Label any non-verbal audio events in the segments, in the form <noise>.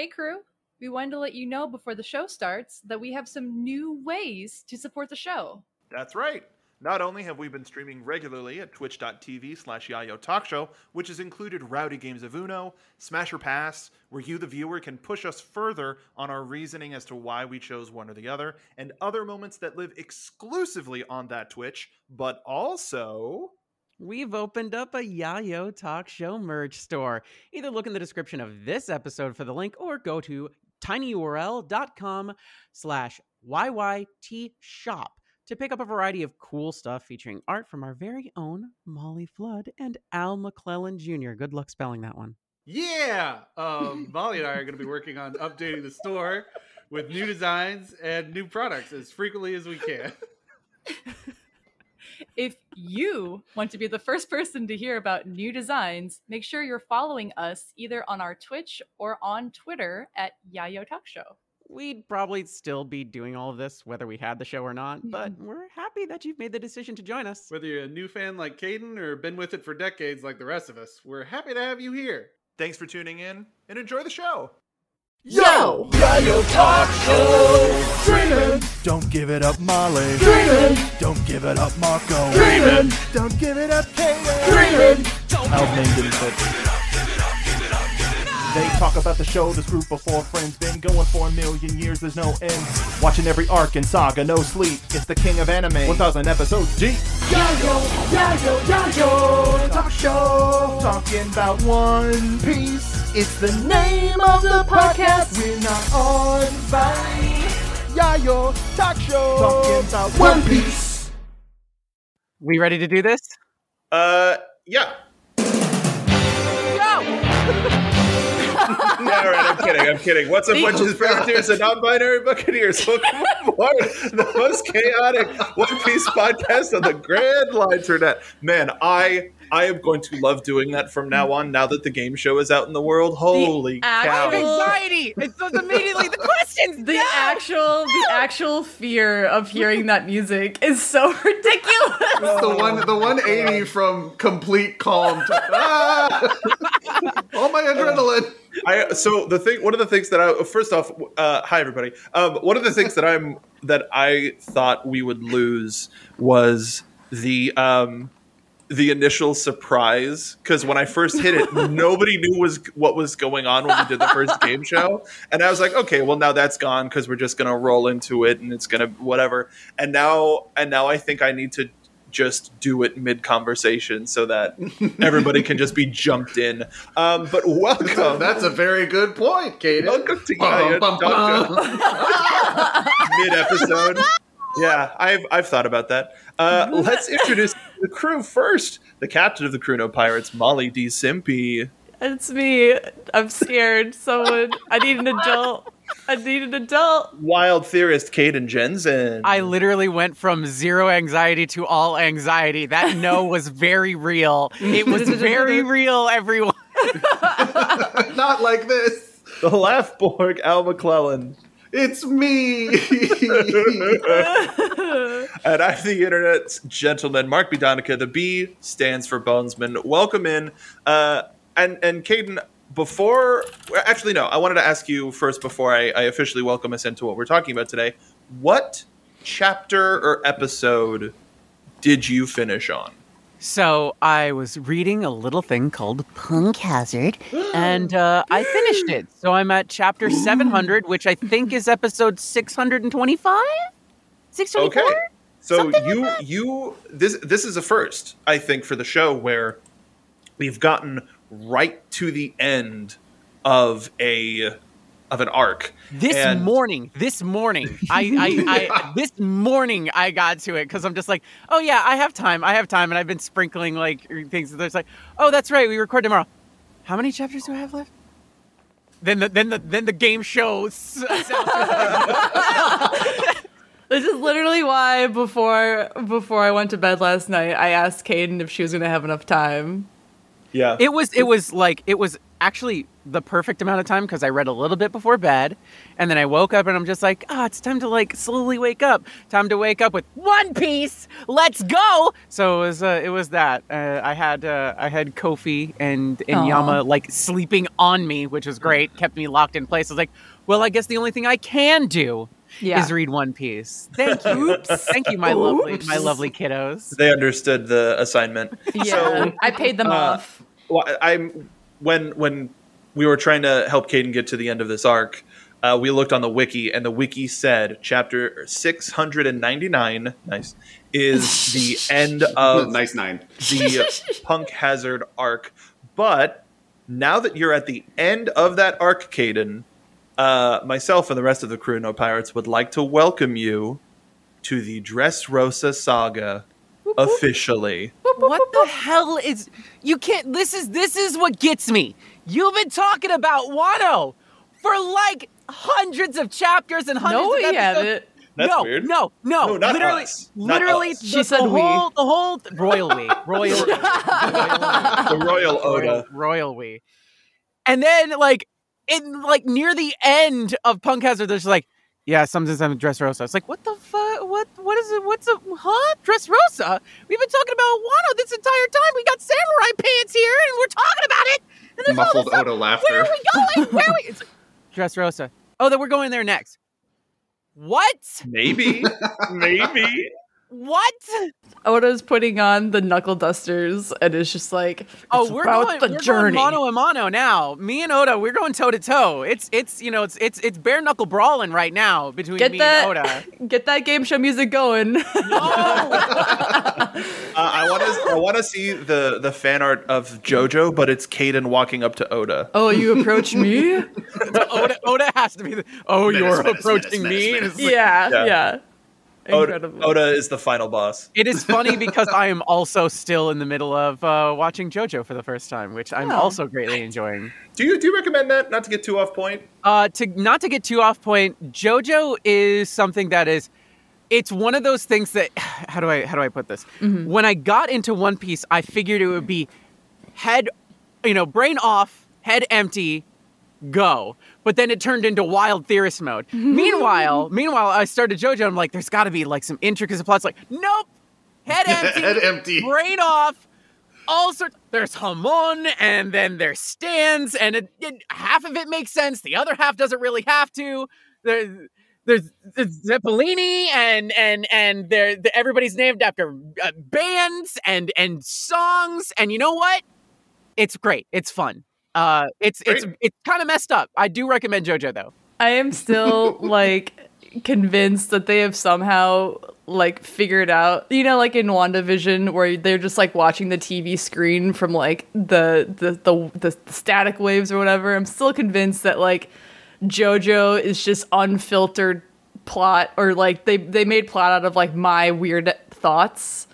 Hey, crew. We wanted to let you know before the show starts that we have some new ways to support the show. That's right. Not only have we been streaming regularly at twitch.tv slash Yayo Talk Show, which has included rowdy games of Uno, Smash or Pass, where you, the viewer, can push us further on our reasoning as to why we chose one or the other, and other moments that live exclusively on that Twitch, but also. We've opened up a Yayo Talk Show merch store. Either look in the description of this episode for the link or go to tinyurl.com slash YYT shop to pick up a variety of cool stuff featuring art from our very own Molly Flood and Al McClellan Jr. Good luck spelling that one. Yeah, um, <laughs> Molly and I are going to be working on updating the store with new designs and new products as frequently as we can. <laughs> If you want to be the first person to hear about new designs, make sure you're following us either on our Twitch or on Twitter at Yayo Talk Show. We'd probably still be doing all of this whether we had the show or not, but mm-hmm. we're happy that you've made the decision to join us. Whether you're a new fan like Caden or been with it for decades like the rest of us, we're happy to have you here. Thanks for tuning in and enjoy the show. Yo! Yayo Talk Show! Dreamin'! Don't give it up, Molly. Dreamin'! Don't give it up, Marco. Dreamin'! Don't give it up, Kaden. Dreamin'! Al's name didn't fit. They talk about the show, this group of four friends been going for a million years, there's no end. Watching every arc and saga, no sleep. It's the king of anime. 1,000 episodes deep. Yayo! Yayo! Yayo! Talk Show! Talking about One Piece. It's the name of the podcast. We're not on Vine. Yayo Talk Show. Talking about One Piece. We ready to do this? Uh, yeah. yeah, all right, I'm kidding. I'm kidding. What's up, bunches of privateers and non-binary buccaneers? Welcome aboard the most chaotic One Piece podcast on the Grand Line Internet. Man, I I am going to love doing that from now on. Now that the game show is out in the world, holy actual- cow! Anxiety! It's just immediately the questions! The No! actual the actual fear of hearing that music is so <laughs> ridiculous. the one, the 180 from complete calm to <laughs> ah! all my adrenaline. I so the thing one of the things that I first off uh, hi everybody um, one of the things that I'm that I thought we would lose was the um, the initial surprise because when I first hit it <laughs> nobody knew was what was going on when we did the first game show and I was like okay well now that's gone because we're just gonna roll into it and it's gonna whatever and now and now I think I need to just do it mid conversation so that <laughs> everybody can just be jumped in um, but welcome <laughs> That's a very good point, Caden. Welcome to Gaia Bum, bum, Talk bum. Show mid episode. Yeah, I've I've thought about that. Uh, let's introduce the crew first. The captain of the crew, no pirates, Molly D. Simpy. It's me. I'm scared. Someone. I need an adult. I need an adult. Wild theorist Caden Jensen. I literally went from zero anxiety to all anxiety. That no was very real. It was very <laughs> real, everyone. <laughs> <laughs> Not like this. the Laughborg, Al McClellan. It's me. And I'm the internet's gentleman, Mark B. Donica. The B stands for Bonesman. Welcome in. Uh, and and Caden, before actually no, I wanted to ask you first before I, I officially welcome us into what we're talking about today. What chapter or episode did you finish on? So I was reading a little thing called Punk Hazard, <gasps> and uh, I finished it. So I'm at chapter 700, which I think is episode 625? 624? Okay. So Something you that. you this this is a first, I think, for the show where we've gotten right to the end of a of an arc. This And- morning, this morning, I, I, <laughs> I, this morning I got to it because I'm just like, oh yeah, I have time, I have time, and I've been sprinkling like er, things. There's like, oh that's right, we record tomorrow. How many chapters do I have left? Then the then the then the game shows. <laughs> This is literally why before before I went to bed last night, I asked Kaden if she was gonna have enough time. Yeah. it was it was like it was actually the perfect amount of time because I read a little bit before bed, and then I woke up and I'm just like, ah, it's time to like slowly wake up. Time to wake up with One Piece. Let's go. So it was uh, it was that. Uh, I had uh, I had Kofi and and Aw. Yama like sleeping on me, which was great. Kept me locked in place. I was like, well, I guess the only thing I can do Yeah. is read One Piece. Thank you. Thank you, my lovely my lovely kiddos. They understood the assignment. Yeah. I paid them uh, off. Well, I'm when when we were trying to help Caden get to the end of this arc. Uh, we looked on the wiki, and the wiki said chapter 699, nice, is the <laughs> end of nice nine. the <laughs> Punk Hazard arc. But now that you're at the end of that arc, Caden, uh, myself and the rest of the crew, No Pirates, would like to welcome you to the Dressrosa saga officially. What the hell is you can't this is this is what gets me. You've been talking about Wano for like hundreds of chapters and hundreds No, of episodes. haven't. That's no, weird. no, no, No, not literally, us. Not literally. us. the- She said the we. whole, the whole royal we, <laughs> royal, The Royal royal, Oda. royal we, and then like in like near the end of Punk Hazard, there's like, yeah, sometimes I'm Dressrosa. It's like, what the fuck? What? What is it? What's a huh? Dressrosa? We've been talking about Wano this entire time. We got samurai pants here, and we're talking about it. And there's all Muffled stuff. Oda Where laughter. are we going? <laughs> Where are we? It's like, Dressrosa. Oh, that we're going there next. What? Maybe. <laughs> Maybe. What? Oda's putting on the knuckle dusters and it's just like Oh, we're about going. the we're journey. going mano a mano now. Me and Oda, we're going toe to toe. It's it's you know it's it's it's bare knuckle brawling right now between Get me that and Oda. <laughs> get that game show music going. <laughs> Uh, I want to. I want to see the the fan art of JoJo, but it's Caden walking up to Oda. oh, you approach me? <laughs> Oda Oda has to be. The, oh, Menace, you're menace, approaching menace, me. menace, And it's like- yeah, Yeah. yeah. Oda, Incredible. Oda is the final boss. It is funny <laughs> because I am also still in the middle of uh, watching JoJo for the first time, which I'm Oh. also greatly enjoying. Do you do you recommend that? Not to get too off point. Uh, to not to get too off point, JoJo is something that is. It's one of those things that <sighs> how do I how do I put this? When I got into One Piece, I figured it would be head, you know, brain off, head empty, go. But then it turned into wild theorist mode. <laughs> meanwhile, meanwhile, I started JoJo. I'm like, there's got to be like some intricate plots. Like, nope, head <laughs> empty, Head empty. brain off. All sorts. There's Hamon, and then there's stands, and it, it, half of it makes sense. The other half doesn't really have to. There, there's, there's Zeppelini, and and and there the, everybody's named after uh, bands and and songs. And you know what? It's great. It's fun. Uh, it's it's it's kind of messed up. I do recommend JoJo though. I am still <laughs> like convinced that they have somehow like figured out, you know, like in WandaVision where they're just like watching the TV screen from like the the the, the static waves or whatever. I'm still convinced that like JoJo is just unfiltered plot or like they they made plot out of like my weird thoughts.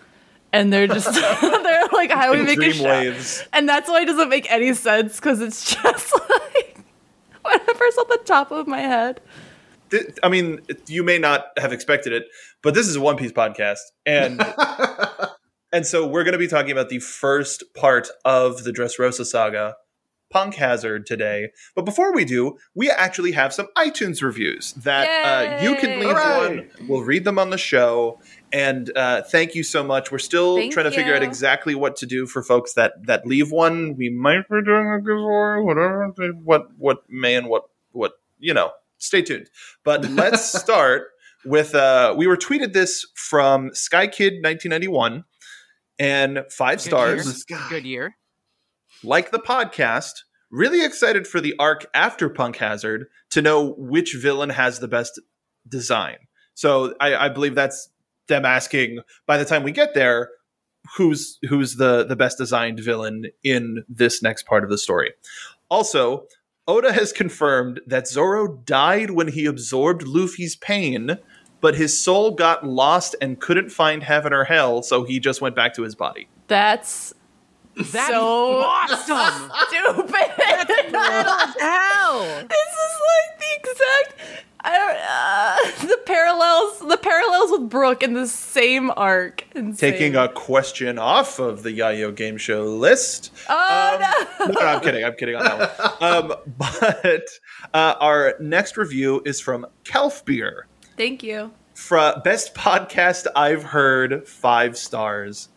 And they're just <laughs> they're like how do we make a Dream show? waves. And that's why it doesn't make any sense because it's <laughs> just like whatever's on the top of my head. I mean, you may not have expected it, but this is a One Piece podcast, and <laughs> and so we're going to be talking about the first part of the Dressrosa saga, Punk Hazard, today. But before we do, we actually have some iTunes reviews that uh, you can leave Hooray! one. We'll read them on the show. And uh, thank you so much. We're still Thank trying to figure out exactly what to do for folks that that leave one. We might be doing a giveaway, whatever. What what may and what what you know. Stay tuned. But <laughs> let's start with uh, we were tweeted this from Skykid 1991 and five Good stars year. Good year. like the podcast, really excited for the arc after Punk Hazard to know which villain has the best design. So I, I believe that's them asking by the time we get there, who's who's the the best designed villain in this next part of the story. Also, Oda has confirmed that Zoro died when he absorbed Luffy's pain, but his soul got lost and couldn't find heaven or hell, so he just went back to his body. That's <laughs> That's so awesome. stupid. Hell. this is like the exact I don't, uh, <laughs> the parallels the parallels with Brook in the same arc. Insane. Taking a question off of the Yayo Game Show list. Oh Um, no, <laughs> I'm kidding. I'm kidding on that one. Um, <laughs> but uh, our next review is from Kelf Beer. Thank you. Fra- best podcast I've heard, five stars.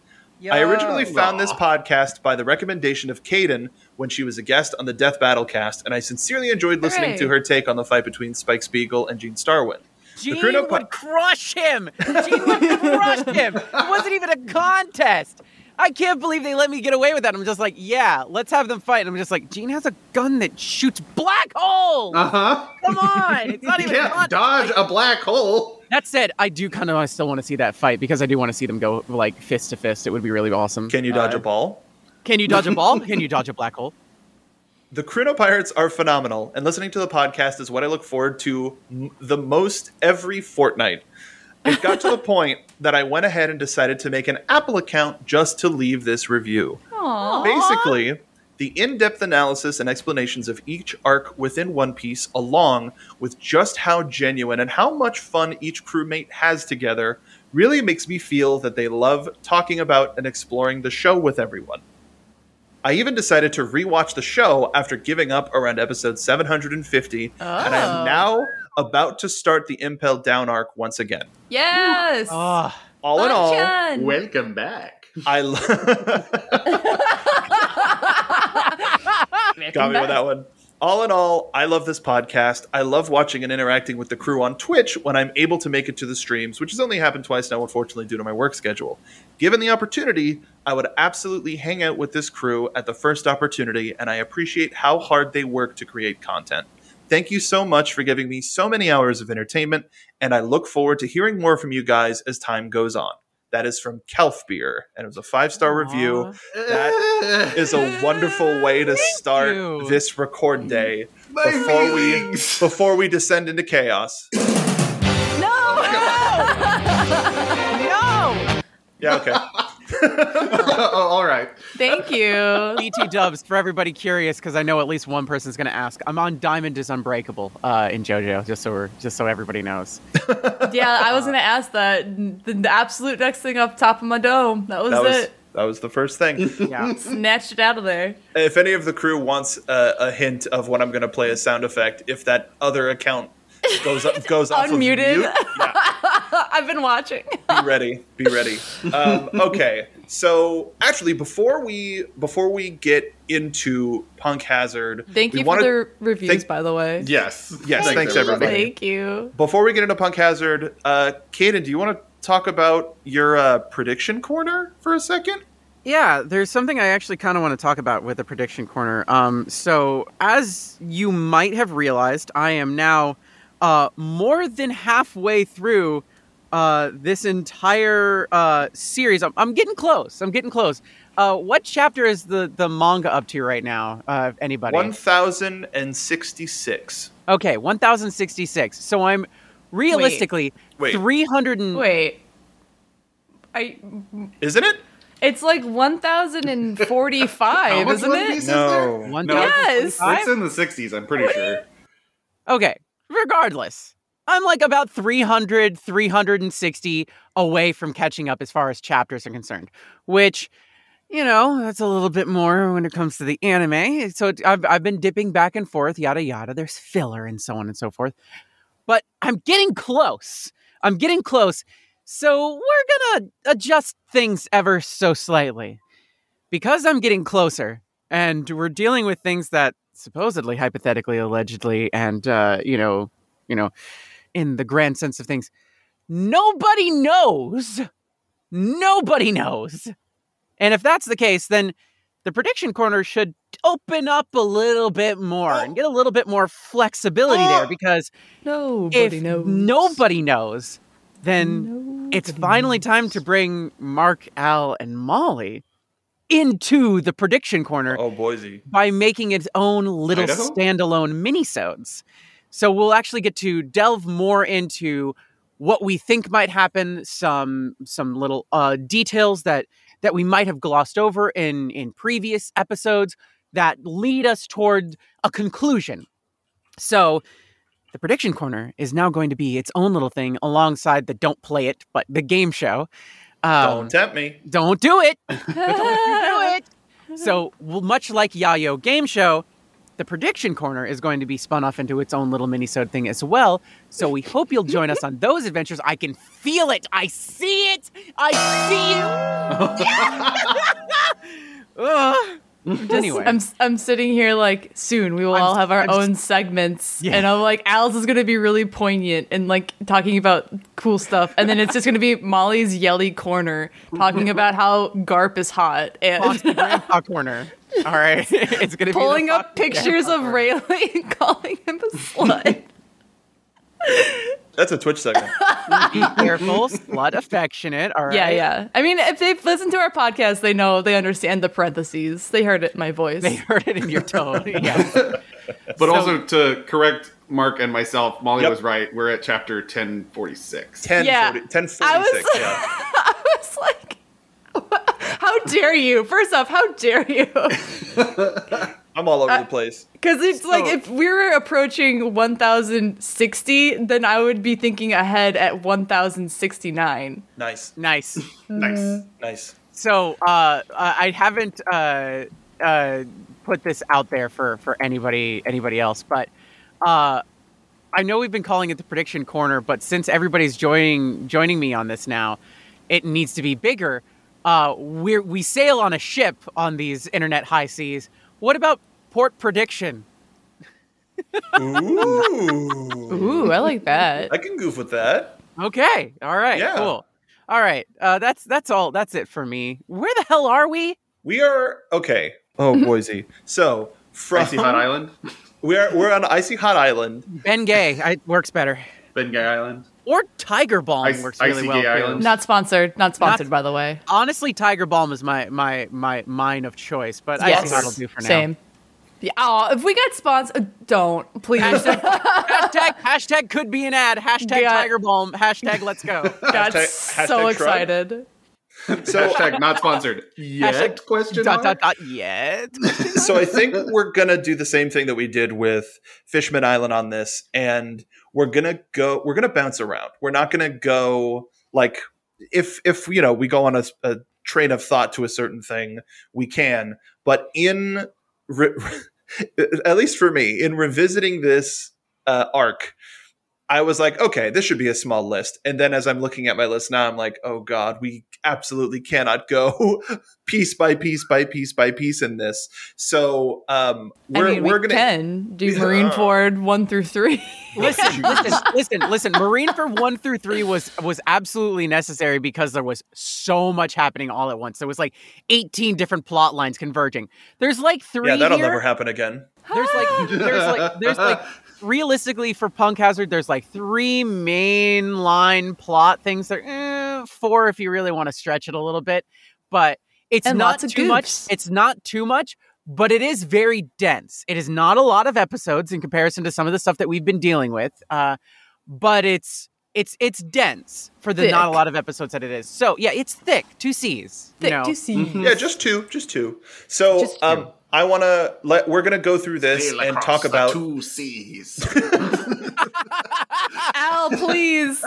I originally found this podcast by the recommendation of Kaden when she was a guest on the Death Battle cast, and I sincerely enjoyed listening to her take on the fight between Spike Spiegel and Gene Starwind. Gene Bruno would Po- crush him. Gene would crush him. It wasn't even a contest. I can't believe they let me get away with that. I'm just like, yeah, let's have them fight. And I'm just like, Gene has a gun that shoots black holes. Uh huh. Come on, it's not You <laughs> even a can't contest. dodge a black hole. That said, I do kind of I still want to see that fight because I do want to see them go like fist to fist. It would be really awesome. Can you dodge Uh, a ball? Can you dodge a ball? <laughs> Can you dodge a black hole? The Chrono Pirates are phenomenal, and listening to the podcast is what I look forward to m- the most every fortnight. It got to the <laughs> point that I went ahead and decided to make an Apple account just to leave this review. Aww. Basically, the in depth analysis and explanations of each arc within One Piece, along with just how genuine and how much fun each crewmate has together, really makes me feel that they love talking about and exploring the show with everyone. I even decided to rewatch the show after giving up around episode 750, and I Oh. am now about to start the Impel Down arc once again. Yes. Oh, All in all, Welcome back. I lo- <laughs> <laughs> got me with that one. All in all, I love this podcast. I love watching and interacting with the crew on Twitch when I'm able to make it to the streams, which has only happened twice now, unfortunately, due to my work schedule. Given the opportunity, I would absolutely hang out with this crew at the first opportunity, and I appreciate how hard they work to create content. Thank you so much for giving me so many hours of entertainment, and I look forward to hearing more from you guys as time goes on. That is from Kelf Beer, and it was a five star review. That is a wonderful way to start you. this record day My before we before we descend into chaos. No, no, <laughs> no! Yeah, okay. <laughs> oh, <laughs> all right. Thank you. BT dubs for everybody curious because I know at least one person's going to ask. I'm on Diamond is Unbreakable uh, in JoJo, just so we're, just so everybody knows. <laughs> yeah, I was gonna ask that. The, the absolute next thing up top of my dome. That was, That was it. that was the first thing. <laughs> Yeah. Snatched it out of there. if any of the crew wants a, a hint of when I'm going to play a sound effect, if that other account goes up, goes off Unmuted. of mute, yeah, I've been watching. be ready be ready um, okay so actually before we before we get into punk hazard Thank you wanna- for the reviews, thank- by the way. Yes. Yes, thanks, everybody. Thank you. before we get into punk hazard uh Kaden, do you want to talk about your uh, prediction corner for a second Yeah, there's something I actually kind of want to talk about with the prediction corner. Um, so as you might have realized, I am now uh, more than halfway through uh, this entire uh, series. I'm, I'm getting close. I'm getting close. Uh, what chapter is the the manga up to right now? Uh, anybody? 1066 Okay, 1066. So I'm realistically Wait. 300 and Wait. I. isn't it It's like 1,045, <laughs> isn't One it? Is No. One no, Yes. It's in the 60s, I'm pretty sure. <laughs> Okay, regardless, I'm like about 300, 360 away from catching up as far as chapters are concerned, which, you know, that's a little bit more when it comes to the anime. So I've, I've been dipping back and forth, yada, yada. There's filler and so on and so forth. But I'm getting close. I'm getting close. So we're going to adjust things ever so slightly. Because I'm getting closer and we're dealing with things that supposedly hypothetically allegedly and uh you know you know in the grand sense of things nobody knows nobody knows and if that's the case then the prediction corner should open up a little bit more and get a little bit more flexibility there oh. because Nobody if knows. nobody knows then it's finally knows. time to bring mark al and molly into the prediction corner oh boise by making its own little Idaho? standalone minisodes. So we'll actually get to delve more into what we think might happen, some some little uh, details that that we might have glossed over in in previous episodes that lead us toward a conclusion. So the prediction corner is now going to be its own little thing alongside the don't play it, but the game show. Um, Don't tempt me. don't do it. <laughs> Don't do it. So, well, much like Yayo Game Show, the prediction corner is going to be spun off into its own little mini-sode thing as well. So we hope you'll join us on those adventures. I can feel it. I see it. I see you. <laughs> Anyway, I'm I'm sitting here like soon we will I'm- all have our I'm just- own segments, Yeah. and I'm like Alice is gonna be really poignant and like talking about cool stuff, and then it's just gonna be Molly's yelly corner talking <laughs> about how Garp is hot and Grandpa corner. All right, <laughs> it's gonna pulling be the up pictures of corner. Rayleigh and calling him a slut. That's a Twitch segment. Be careful, slut affectionate. All right. Yeah, yeah. I mean, if they've listened to our podcast, they know they understand the parentheses. They heard it in my voice. They heard it in your tone. <laughs> Yeah. But So- also to correct Mark and myself, Molly Yep. was right. We're at chapter 1046. 10, Yeah. 40, 10 I was- yeah. <laughs> I was like, how dare you? First off, how dare you? <laughs> I'm all over the place. Because it's like if we were approaching 1060, then I would be thinking ahead at 1069. Nice. nice. <laughs> Nice. Nice. So uh, I haven't uh, uh, put this out there for, for anybody anybody else, but uh, I know we've been calling it the prediction corner, but since everybody's joining joining me on this now, it needs to be bigger. Uh, we we sail on a ship on these internet high seas. What about port prediction? Ooh. <laughs> Ooh, I like that. I can goof with that. Okay, all right, Yeah. cool. All right, uh, that's that's all. That's it for me. Where the hell are we? We are okay. Oh, <laughs> Boise. So from Icy Hot <laughs> Island, we are we're on Icy Hot Island. Ben Gay, I, works better. Ben Gay Island. Or Tiger Balm Ice- works really Icy well. Gay too. Island. Not sponsored. Not sponsored, by the way. Honestly, Tiger Balm is my my my mine of choice, but I Yes. see how it'll do for now. Same. Yeah. Oh, if we got sponsored, uh, don't please. hashtag hashtag could be an ad. Hashtag Yeah. Tiger Balm. Hashtag let's go. <laughs> got Hashtag- so hashtag shrug. excited. So <laughs> Hashtag not sponsored yet? Hashtag question dot mark? dot dot yet. <laughs> so I think we're gonna do the same thing that we did with Fishman Island on this, and we're gonna go. We're gonna bounce around. We're not gonna go like if if you know we go on a, a train of thought to a certain thing, we can. But in re- <laughs> at least for me, in revisiting this uh, arc. I was like, okay, this should be a small list. And then as I'm looking at my list now, I'm like, oh God, we absolutely cannot go <laughs> piece by piece by piece by piece in this. So um, we're I mean, we're we gonna can do Yeah. Marineford one through three. <laughs> listen, listen, listen, listen. Marineford one through three was was absolutely necessary because there was so much happening all at once. There was like 18 different plot lines converging. There's like three. yeah, that'll here. never happen again. There's like there's like there's like <laughs> realistically for Punk Hazard, there's like three main line plot things. There eh, four if you really want to stretch it a little bit, but it's And not lots of too much. It's not too much, but it is very dense. It is not a lot of episodes in comparison to some of the stuff that we've been dealing with. Uh, but it's it's it's dense for the not a lot of episodes that it is. So yeah, it's thick. Two C's. you Thick know. to see. Yeah, just two, just two. So Just two. um, I want to let we're gonna go through this Sail and talk about. two seas. <laughs> Al, please.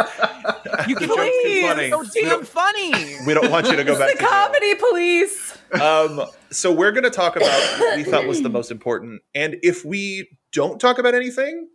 You can joke's too Please. funny. so damn funny. We don't want you to go back the to jail. comedy police. um, so we're going to talk about what we thought was the most important, and if we don't talk about anything,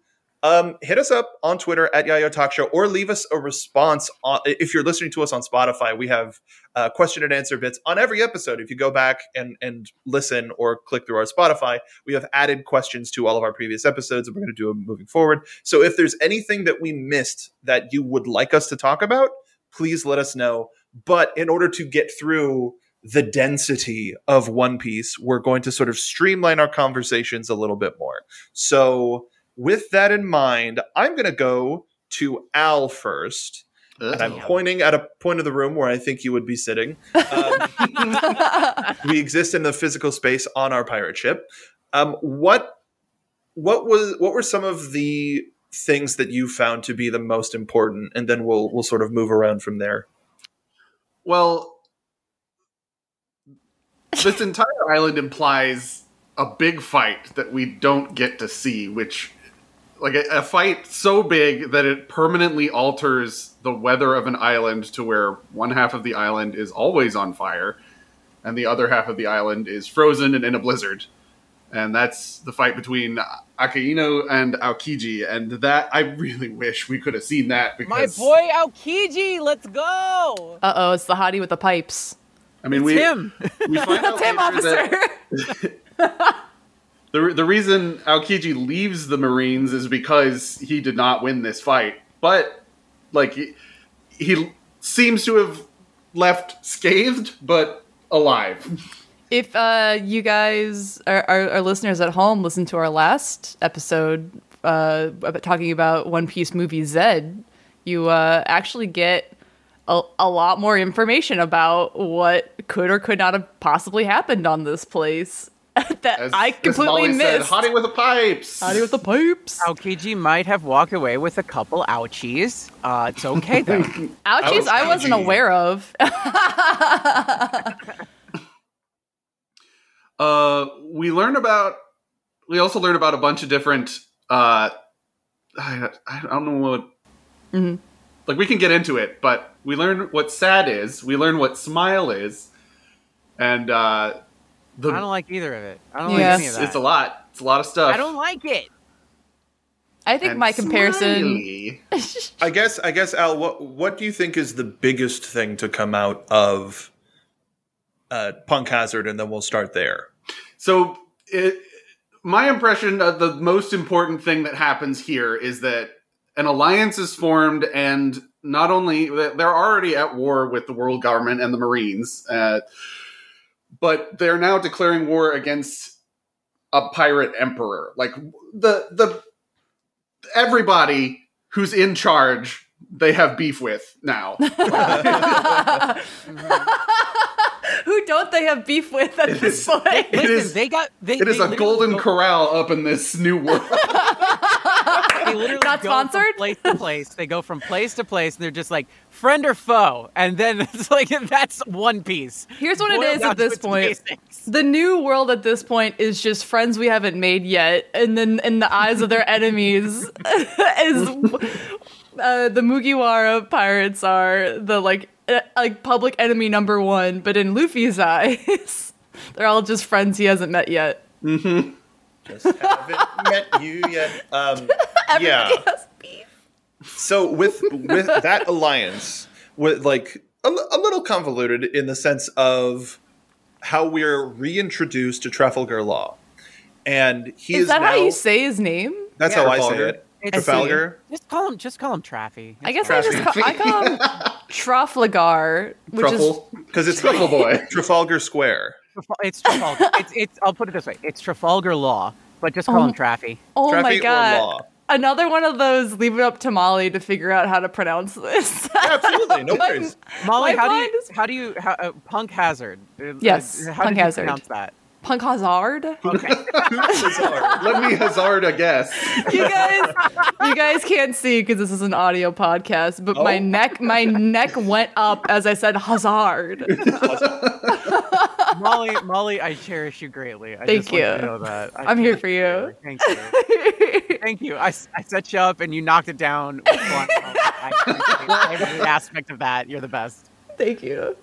um, hit us up on Twitter at Yayo Talk Show, or leave us a response. On, if you're listening to us on Spotify, we have uh, question and answer bits on every episode. If you go back and and listen or click through our Spotify, we have added questions to all of our previous episodes, and we're going to do them moving forward. So if there's anything that we missed that you would like us to talk about, please let us know. But in order to get through the density of One Piece, we're going to sort of streamline our conversations a little bit more. So, with that in mind, I'm going to go to Al first. And I'm pointing at a point of the room where I think you would be sitting. Um, <laughs> we exist in the physical space on our pirate ship. Um, what what was what were some of the things that you found to be the most important, and then we'll we'll sort of move around from there. Well, this entire island implies a big fight that we don't get to see, which like a, a fight so big that it permanently alters the weather of an island to where one half of the island is always on fire and the other half of the island is frozen and in a blizzard. And that's the fight between Akainu and Aokiji. And that, I really wish we could have seen that because My boy Aokiji, let's go. Uh oh, it's the hottie with the pipes. I mean, It's we, him. we find <laughs> out That's him, officer. that <laughs> the, the reason Aokiji leaves the Marines is because he did not win this fight. But, like, he, he seems to have left scathed, but alive. If uh, you guys, our, our, our listeners at home, listen to our last episode uh, about talking about One Piece movie Zed, you uh, actually get a, a lot more information about what could or could not have possibly happened on this place <laughs> that As, I as completely Molly missed. Said, Hottie with the pipes. Hottie with the pipes. Aokiji might have walked away with a couple ouchies. Uh, it's okay though. <laughs> Ouchies, I wasn't aware of. <laughs> Uh, we learn about. We also learn about a bunch of different. Uh, I, I don't know what. Mhm. Like we can get into it, but we learn what sad is. We learn what smile is, and uh, the I don't like either of it. I don't Yeah. like any of it's, that. it's a lot. It's a lot of stuff. I don't like it. I think And my comparison. <laughs> I guess I guess Al, what what do you think is the biggest thing to come out of uh, Punk Hazard, and then we'll start there. So, it, my impression of the most important thing that happens here is that an alliance is formed, and not only they're already at war with the world government and the Marines, uh, but they're now declaring war against a pirate emperor. Like the the everybody who's in charge, they have beef with now. <laughs> Who don't they have beef with at It this is- point? It Listen, is- they got. They, it is they a golden go- corral up in this new world. <laughs> They literally Not go from sponsored? place to place. They go from place to place, and they're just like friend or foe, and then <laughs> it's like that's One Piece. Here's what it Boiled is down at this point. basics. The new world at this point is just friends we haven't made yet, and then in the eyes of their <laughs> enemies, <laughs> is uh, the Mugiwara pirates are the like uh, like public enemy number one. But in Luffy's eyes, they're all just friends he hasn't met yet. Just haven't met you yet. Um, <laughs> yeah. Yes, beef. So with with that alliance, with like a, a little convoluted in the sense of how we're reintroduced to Trafalgar Law, and he is, Is that now. how you say his name? that's Yeah. how I say it. It's- Trafalgar. Just call him. Just call him Traffy. I guess I just call, I call him <laughs> Trafalgar, which Truffle. Because it's Truffle boy. Trafalgar Square. Trafal- It's Trafalgar. <laughs> it's, it's. I'll put it this way. It's Trafalgar Law, but just call Oh. him Traffy. oh my Traffy or god, Law. another one of those. Leave it up to Molly to figure out how to pronounce this. <laughs> Absolutely, no <laughs> worries. Molly, how do mind you is- how do you how, uh, Punk Hazard? Uh, Yes, uh, how Punk did you Hazard. pronounce that? Punk Hazard. Okay. Let me hazard a guess. You guys, you guys can't see because this is an audio podcast, but my Oh. neck, my neck went up as I said Hazard. Molly, Molly, I cherish you greatly. I Thank just want you to know that. I I'm here for you. Thank you. <laughs> Thank you. I, s- I set you up and you knocked it down. With one. I appreciate every aspect of that. You're the best. Thank you.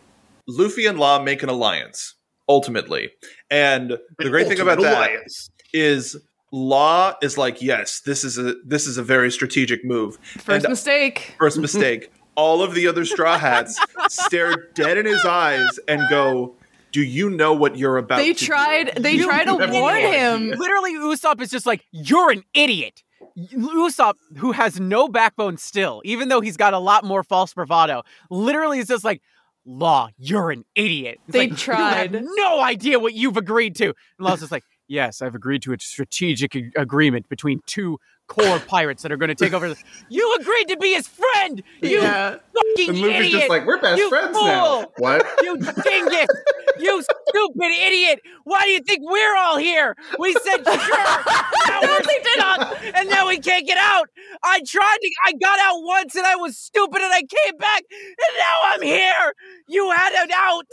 Luffy and Law make an alliance ultimately, and the great thing about Ultimate that alliance. is Law is like, yes, this is a this is a very strategic move. First And mistake. first mistake. <laughs> All of the other Straw Hats stare dead in his eyes and go, "Do you know what you're about?" They to do?" tried. They You tried to warn him. idea. Literally, Usopp is just like, you're an idiot. Usopp, who has no backbone still, even though he's got a lot more false bravado, literally is just like, Law, you're an idiot. It's They like, tried. You have no idea what you've agreed to. And Law's just like, yes, I've agreed to a strategic ag- agreement between two core pirates that are going to take over. the-" <laughs> You agreed to be his friend. You Yeah. fucking And Luffy's idiot. just like, we're best You friends fool. now. What? <laughs> You dingus! you stupid idiot! Why do you think we're all here? We said sure. <laughs> Now we're stuck, and now we can't get out. I tried to. I got out once, and I was stupid, and I came back, and now I'm here. You had it out.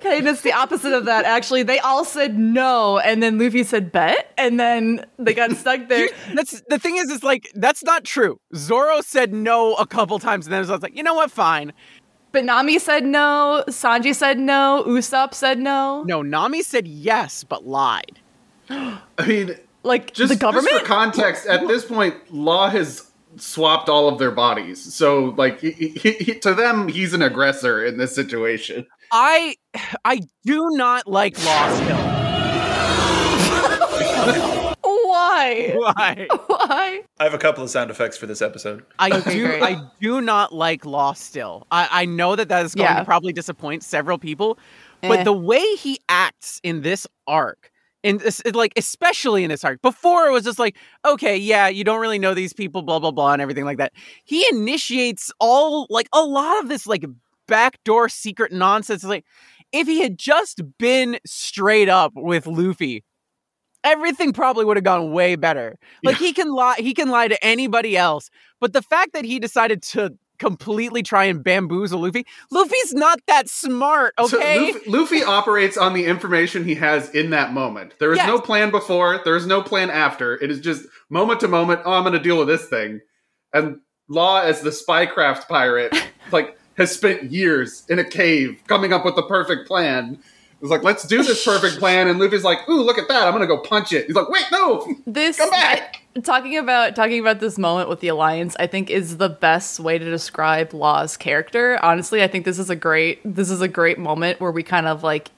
Okay, and it's the opposite of that. Actually, they all said no, and then Luffy said bet, and then they got stuck there. <laughs> That's the thing is, it's like that's not true. Zoro said no a couple times, and then I was like, you know what, fine. But Nami said no, Sanji said no, Usopp said no. No, Nami said yes, but lied. <gasps> I mean, Like just, the government. just for context, at this point, Law has swapped all of their bodies. So, like, he, he, he, to them, he's an aggressor in this situation. I I do not like Law still. <laughs> Why? Why? <laughs> Why? I have a couple of sound effects for this episode. I Okay, do great. I do not like Law still. I, I know that that is going Yeah. to probably disappoint several people, but Eh. the way he acts in this arc, in this, it, like especially in this arc, before it was just like, okay, yeah, you don't really know these people, blah blah blah, and everything like that. He initiates all like a lot of this like backdoor secret nonsense. Like if he had just been straight up with Luffy. Everything probably would have gone way better. Like he can lie, he can lie to anybody else, but the fact that he decided to completely try and bamboozle Luffy, Luffy's not that smart, So okay? Luffy, Luffy operates on the information he has in that moment. There is no plan before. There is no plan after. It is just moment to moment. Oh, I'm going to deal with this thing. And Law, as the spycraft pirate, <laughs> like has spent years in a cave coming up with the perfect plan. It's like, let's do this perfect <laughs> plan. And Luffy's like, ooh, look at that. I'm going to go punch it. He's like, wait, no. This Come back. I- talking about talking about this moment with the alliance, I think is the best way to describe Law's character. Honestly, I think this is a great this is a great moment where we kind of like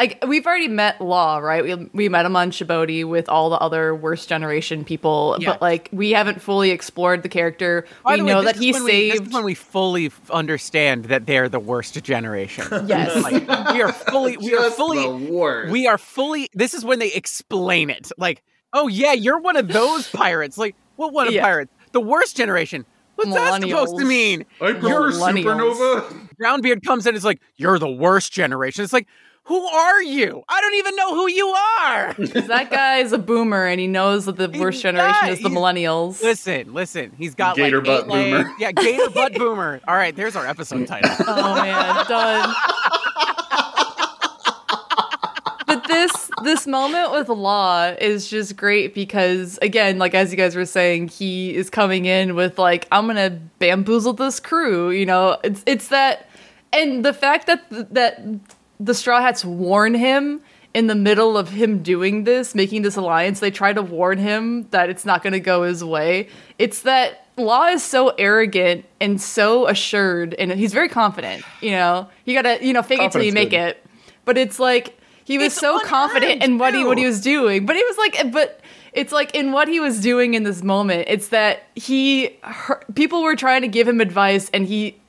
like we've already met Law, right? We we met him on Sabaody with all the other worst generation people, Yeah. but like we haven't fully explored the character. By we the way, know this that is he when we- this saved is when we fully f- understand that they're the worst generation. <laughs> Yes. Like, we are fully, we are fully, the worst. we are fully. This is when they explain it. Like, oh yeah, you're one of those <laughs> pirates. Like, what one of Yeah. pirates? The worst generation. What's that supposed to mean? I prefer millennials. Supernova. Brownbeard comes in. It's like you're the worst generation. It's like, who are you? I don't even know who you are. <laughs> that guy is a boomer and he knows that the He's worst generation not. is the millennials. listen, listen. He's got Gator like butt eight legs. boomer. Yeah, gator butt boomer. All right, there's our episode title. <laughs> Oh man, done. but this this moment with Law is just great because again, like as you guys were saying, he is coming in with like I'm gonna bamboozle this crew. You know, it's it's that, and the fact that that the Straw Hats warn him in the middle of him doing this, making this alliance, they try to warn him that it's not going to go his way. It's that Law is so arrogant and so assured, and he's very confident. You know, you gotta you know fake it till you make good. it. But it's like he was It's so confident in what he what he was doing. But he was like, but it's like in what he was doing in this moment. It's that he her, people were trying to give him advice, and he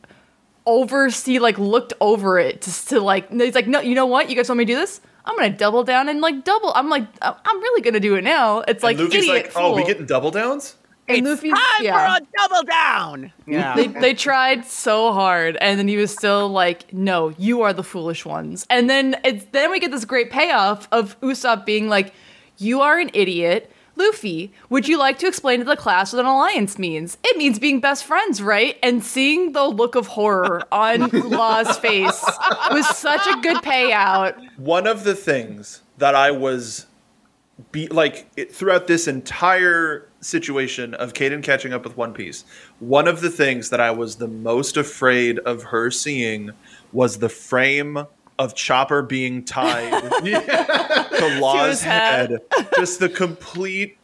oversee like looked over it just to like he's like no you know what you guys want me to do this i'm gonna double down and like double i'm like I- i'm really gonna do it now it's like and Luffy's idiot like, "Oh, we fool." getting double downs?" and it's Luffy's- time yeah. for a double down. Yeah. they, they tried so hard and then he was still like no you are the foolish ones and then it's then we get this great payoff of usopp being like you are an idiot luffy would you like to explain to the class what an alliance means? It means being best friends right? And seeing the look of horror on <laughs> law's face was such a good payout. One of the things that I was be like it, throughout this entire situation of Kaden catching up with One Piece, one of the things that I was the most afraid of her seeing was the frame of Chopper being tied <laughs> to Law's head. head. Just the complete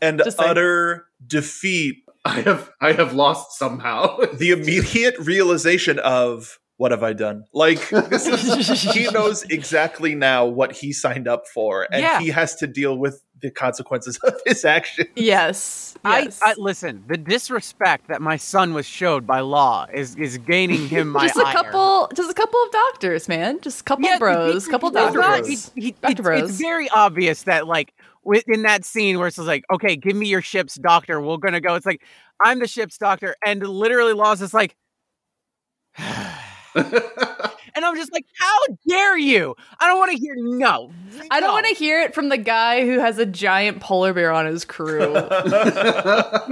and Just like- utter defeat. I have I have lost somehow. The immediate realization of what have I done? Like this <laughs> is he knows exactly now what he signed up for, and Yeah. he has to deal with the consequences of his action. yes, yes. I, I listen. The disrespect that my son was showed by Law is is gaining him my just a ire. couple just a couple of doctors man just a couple Yeah, of bros he- couple he- he's doctor not- bros he- he- it's, bros. it's very obvious that like within that scene where it's like, okay, give me your ship's doctor. We're gonna go. It's like I'm the ship's doctor, and literally Law's just like. <sighs> And I'm just like, how dare you? I don't want to hear no. I don't want to hear it from the guy who has a giant polar bear on his crew. <laughs>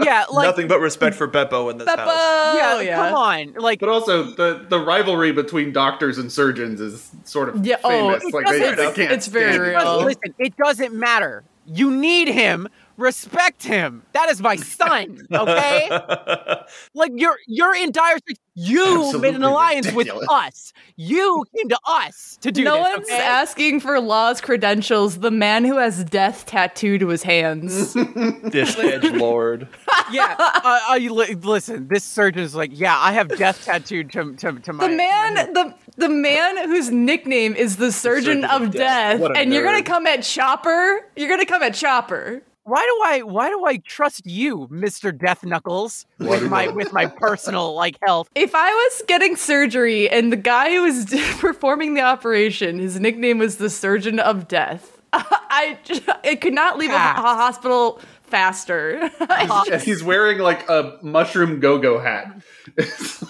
Yeah, like Nothing but respect for Beppo in this Beppo! house. yeah, yeah. come on. Like But also the the rivalry between doctors and surgeons is sort of Yeah, oh, famous. it like they, doesn't- they can't it's very stand each real. other. listen, it doesn't matter. You need him. Respect him. That is my son. Okay. <laughs> like you're you're in dire straits. You made an alliance ridiculous. with us. You came to us to do no this. one's okay? asking for Law's credentials. The man who has death tattooed to his hands. <laughs> This edge lord. <laughs> yeah. Uh, uh, li- listen, this surgeon is like, yeah, I have death tattooed to to, to my the man, the the man whose nickname is the surgeon, Surgeon of, of death, Death. What a and you're gonna come at Chopper. You're gonna come at Chopper. Why do I why do I trust you, Mister Death Knuckles, with my with my personal like health? If I was getting surgery and the guy who was <laughs> performing the operation, his nickname was the surgeon of death, <laughs> I I could not leave a, a hospital faster. And <laughs> he's wearing like a mushroom go-go hat.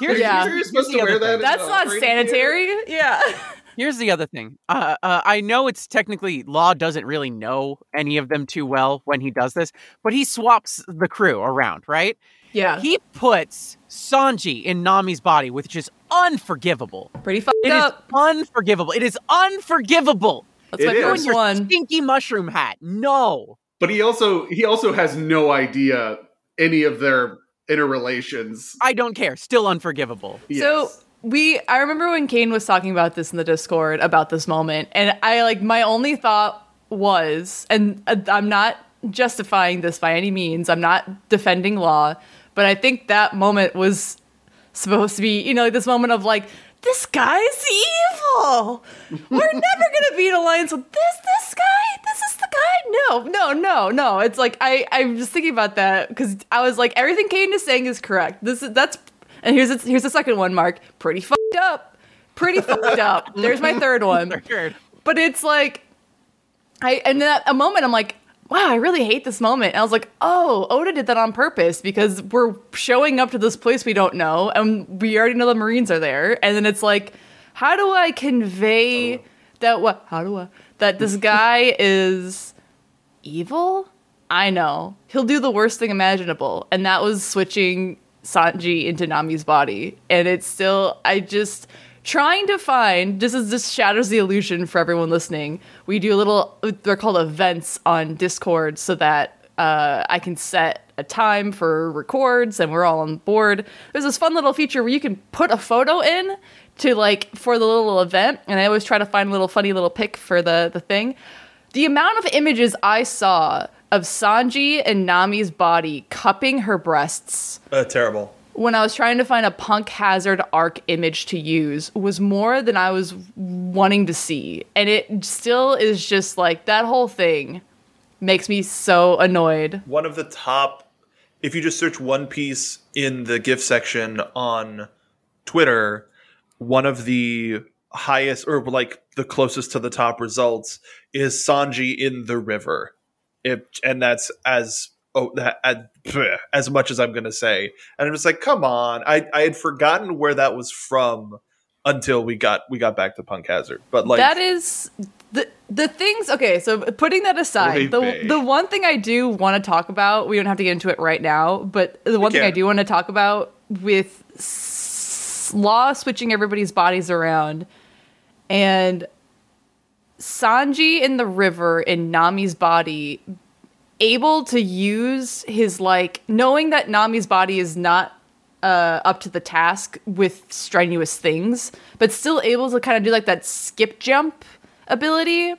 Here's, Yeah. You're supposed to wear that. That's not operating theater? sanitary. Yeah. Here's the other thing. Uh, uh, I know it's technically Law doesn't really know any of them too well when he does this, but he swaps the crew around, right? Yeah. He puts Sanji in Nami's body, which is unforgivable. Pretty fucked It is up. unforgivable. It is unforgivable. That's It my is. first Your one. stinky mushroom hat. No. But he also he also has no idea any of their interrelations. I don't care. Still unforgivable. So Yes. We, I remember when Kane was talking about this in the Discord about this moment, and I like my only thought was, and uh, I'm not justifying this by any means. I'm not defending law, but I think that moment was supposed to be, you know, like this moment of like, this guy's evil. We're <laughs> never gonna be in alliance with this this guy. This is the guy. No, no, no, no. It's like I I'm just thinking about that because I was like, everything Kane is saying is correct. This is that's and here's a, here's the second one, Mark. Pretty fucked up. Pretty fucked up. <laughs> There's my third one. <laughs> Weird. But it's like I and then at a moment I'm like, wow, I really hate this moment. And I was like, oh, Oda did that on purpose because we're showing up to this place we don't know, and we already know the Marines are there. And then it's like, how do I convey oh. that what how do I that this <laughs> guy is evil? I know. He'll do the worst thing imaginable. And that was switching Sanji into Nami's body. And it's still I just trying to find this is this shatters the illusion for everyone listening. We do a little they're called events on Discord so that uh, I can set a time for records and we're all on board. There's this fun little feature where you can put a photo in to like for the little event, and I always try to find a little funny little pic for the the thing. The amount of images I saw of Sanji and Nami's body cupping her breasts Uh, terrible. when I was trying to find a punk hazard arc image to use was more than I was wanting to see. And it still is just like that whole thing makes me so annoyed. One of the top, if you just search One Piece in the GIF section on Twitter, one of the highest or like the closest to the top results is Sanji in the river. It, and that's as oh that uh, as, as much as I'm gonna say. And I'm just like, come on. I I had forgotten where that was from until we got we got back to Punk Hazard. But like that is the the things okay so putting that aside the the one thing i do want to talk about we don't have to get into it right now but the one thing i do want to talk about with s- law switching everybody's bodies around and sanji in the river in nami's body able to use his like knowing that nami's body is not uh, up to the task with strenuous things, but still able to kind of do like that skip jump ability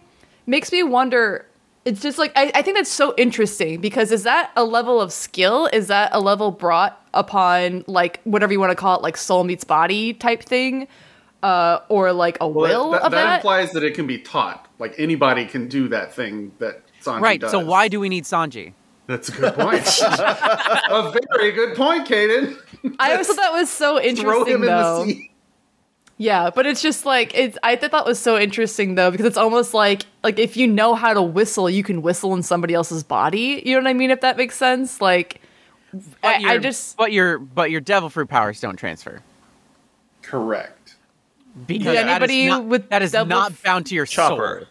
makes me wonder. It's just like I, I think that's so interesting because is that a level of skill? Is that a level brought upon like whatever you want to call it, like soul meets body type thing, uh, or like a will that, of that that? implies that it can be taught. Like anybody can do that thing that Sanji Right. does. So why do we need Sanji? That's a good point. <laughs> a very good point, Kaden. <laughs> I always thought that was so Throw interesting him in the sea. Yeah, but it's just like it's. I thought that was so interesting though because it's almost like like if you know how to whistle, you can whistle in somebody else's body. You know what I mean? If that makes sense. Like, But I, I just but your but your devil fruit powers don't transfer. Correct. Because Did that is anybody not, with that is double not f- bound to your Chopper. sword.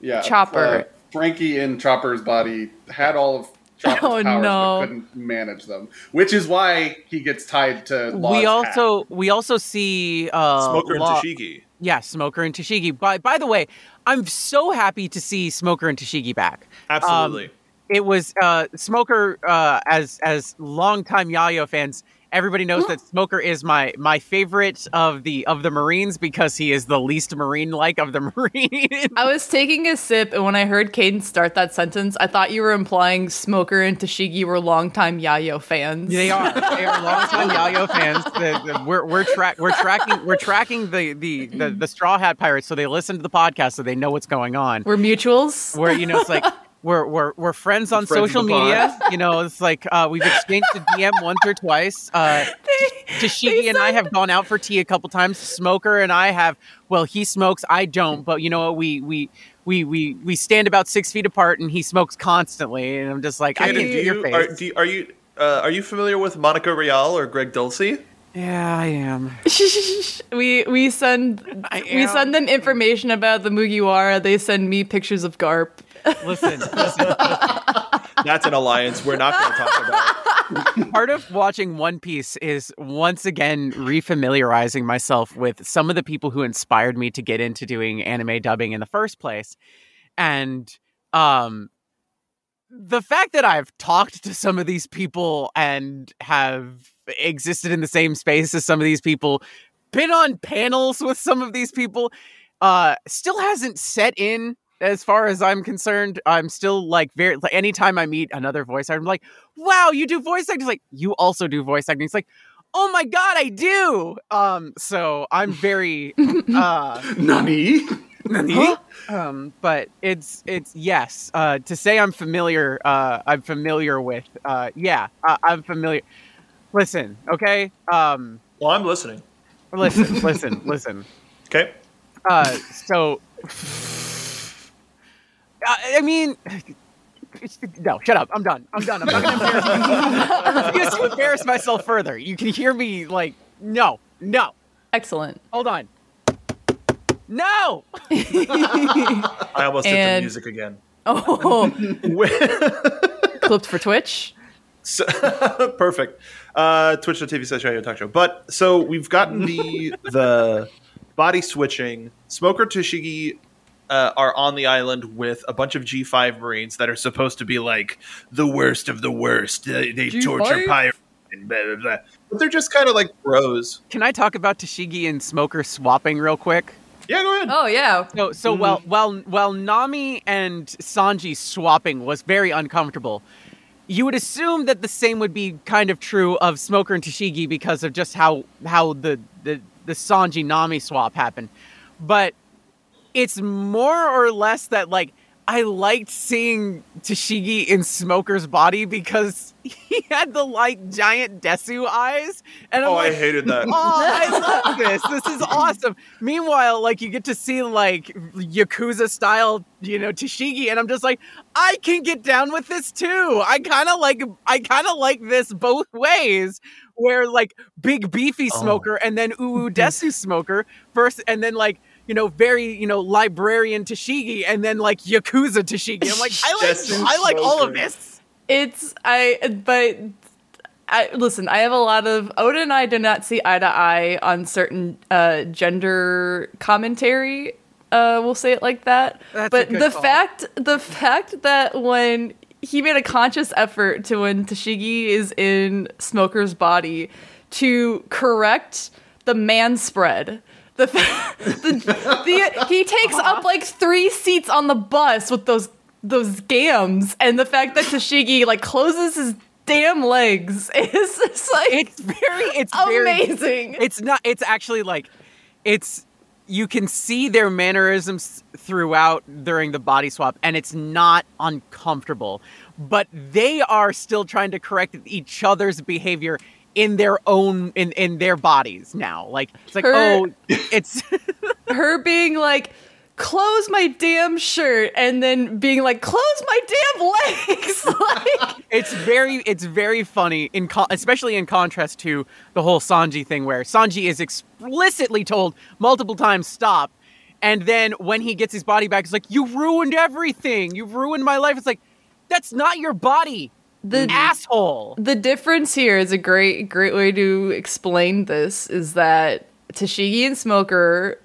Yeah, Chopper. uh, Franky in Chopper's body had all of Chopper's <laughs> Oh, powers, no. but couldn't manage them, which is why he gets tied to. Law's we hat. also we also see uh, Smoker and Law- Tashigi. Yeah, Smoker and Tashigi. By by the way, I'm so happy to see Smoker and Tashigi back. Absolutely. It was uh, Smoker uh, as as longtime Yayo fans. Everybody knows that Smoker is my my favorite of the of the Marines because he is the least Marine like of the <laughs> Marines. I was taking a sip, and when I heard Caden start that sentence, I thought you were implying Smoker and Tashigi were longtime Yayo fans. They are. <laughs> They are longtime Yayo fans. The- the- we're we're track we're tracking we're tracking the, the the the Straw Hat Pirates, so they listen to the podcast, so they know what's going on. We're mutuals. Where you know it's like <laughs> we're we're we're friends on Friends social media. <laughs> You know, it's like uh, we've exchanged a DM once or twice. Uh, <laughs> Tashigi and I have gone out for tea a couple times. Smoker and I have. Well, he smokes, I don't. But you know what? We we. We, we we stand about six feet apart and he smokes constantly and I'm just like I Kaden, can do do your face. are, do you, are you uh, are you familiar with Monica Rial or Greg Dulcie? yeah, I am. <laughs> we we send I we send them information about the Mugiwara. They send me pictures of Garp. Listen, listen. <laughs> That's an alliance we're not going to talk about. part of watching One Piece is once again refamiliarizing myself with some of the people who inspired me to get into doing anime dubbing in the first place. And um the fact that I've talked to some of these people and have existed in the same space as some of these people, been on panels with some of these people, uh still hasn't set in as far as I'm concerned, I'm still like very. Like, anytime I meet another voice actor, I'm like, "Wow, you do voice acting!" He's like, "You also do voice acting." He's like, "Oh my god, I do!" Um, so I'm very, <laughs> uh, Nani. um, but it's it's yes. Uh, to say I'm familiar, uh, I'm familiar with. Uh, yeah, uh, I'm familiar. Listen, okay. Um, Well, I'm listening. listen, <laughs> listen, listen. Okay. Uh, so, <laughs> I I mean, no, shut up. I'm done. I'm done. I'm not going to embarrass myself. I refuse to embarrass myself further. You can hear me like, no, no, Excellent. hold on. No! <laughs> I almost hit the music again. Oh, <laughs> clipped for Twitch. So, <laughs> perfect. Uh, Twitch.tv slash Yayo Talk Show. But so we've gotten the the body switching. Smoker Tashigi uh, are on the island with a bunch of G5 Marines that are supposed to be like the worst of the worst. They, they G5? torture pirates and blah, blah, blah. But they're just kind of like bros. Can I talk about Tashigi and Smoker swapping real quick? Yeah, go ahead. Oh yeah. So, so while while while Nami and Sanji swapping was very uncomfortable, you would assume that the same would be kind of true of Smoker and Tashigi because of just how how the the the Sanji Nami swap happened. But it's more or less that like I liked seeing Tashigi in Smoker's body because <laughs> he had the like giant Desu eyes, and I'm Oh, like, I hated that. oh, I love this. This is awesome. Meanwhile, like you get to see like Yakuza style, you know, Tashigi, and I'm just like, I can get down with this too. I kind of like, I kind of like this both ways. Where like big beefy Oh. smoker and then Uu Desu smoker first, and then like you know very you know librarian Tashigi and then like Yakuza Tashigi. I'm like, <laughs> I like, Desu I like all of this. It's I but I listen, I have a lot of Oda and I do not see eye to eye on certain uh gender commentary. Uh we'll say it like that. That's a but good the call. fact the fact that when he made a conscious effort to when Tashigi is in Smoker's body to correct the man spread. The, the, the he takes up uh-huh. like three seats on the bus with those those gams, and the fact that Tashigi like closes his damn legs <laughs> is just like It's very, it's very amazing. it's not it's actually like it's you can see their mannerisms throughout during the body swap and it's not uncomfortable but they are still trying to correct each other's behavior in their own in in their bodies now. Like it's like Her- oh it's <laughs> Her being like close my damn shirt and then being like close my damn legs. <laughs> Like it's very it's very funny in co- especially in contrast to the whole Sanji thing where Sanji is explicitly told multiple times stop. And then when he gets his body back it's like you ruined everything. You've ruined my life. It's like that's not your body the asshole the difference here is a great great way to explain this is that Tashigi and Smoker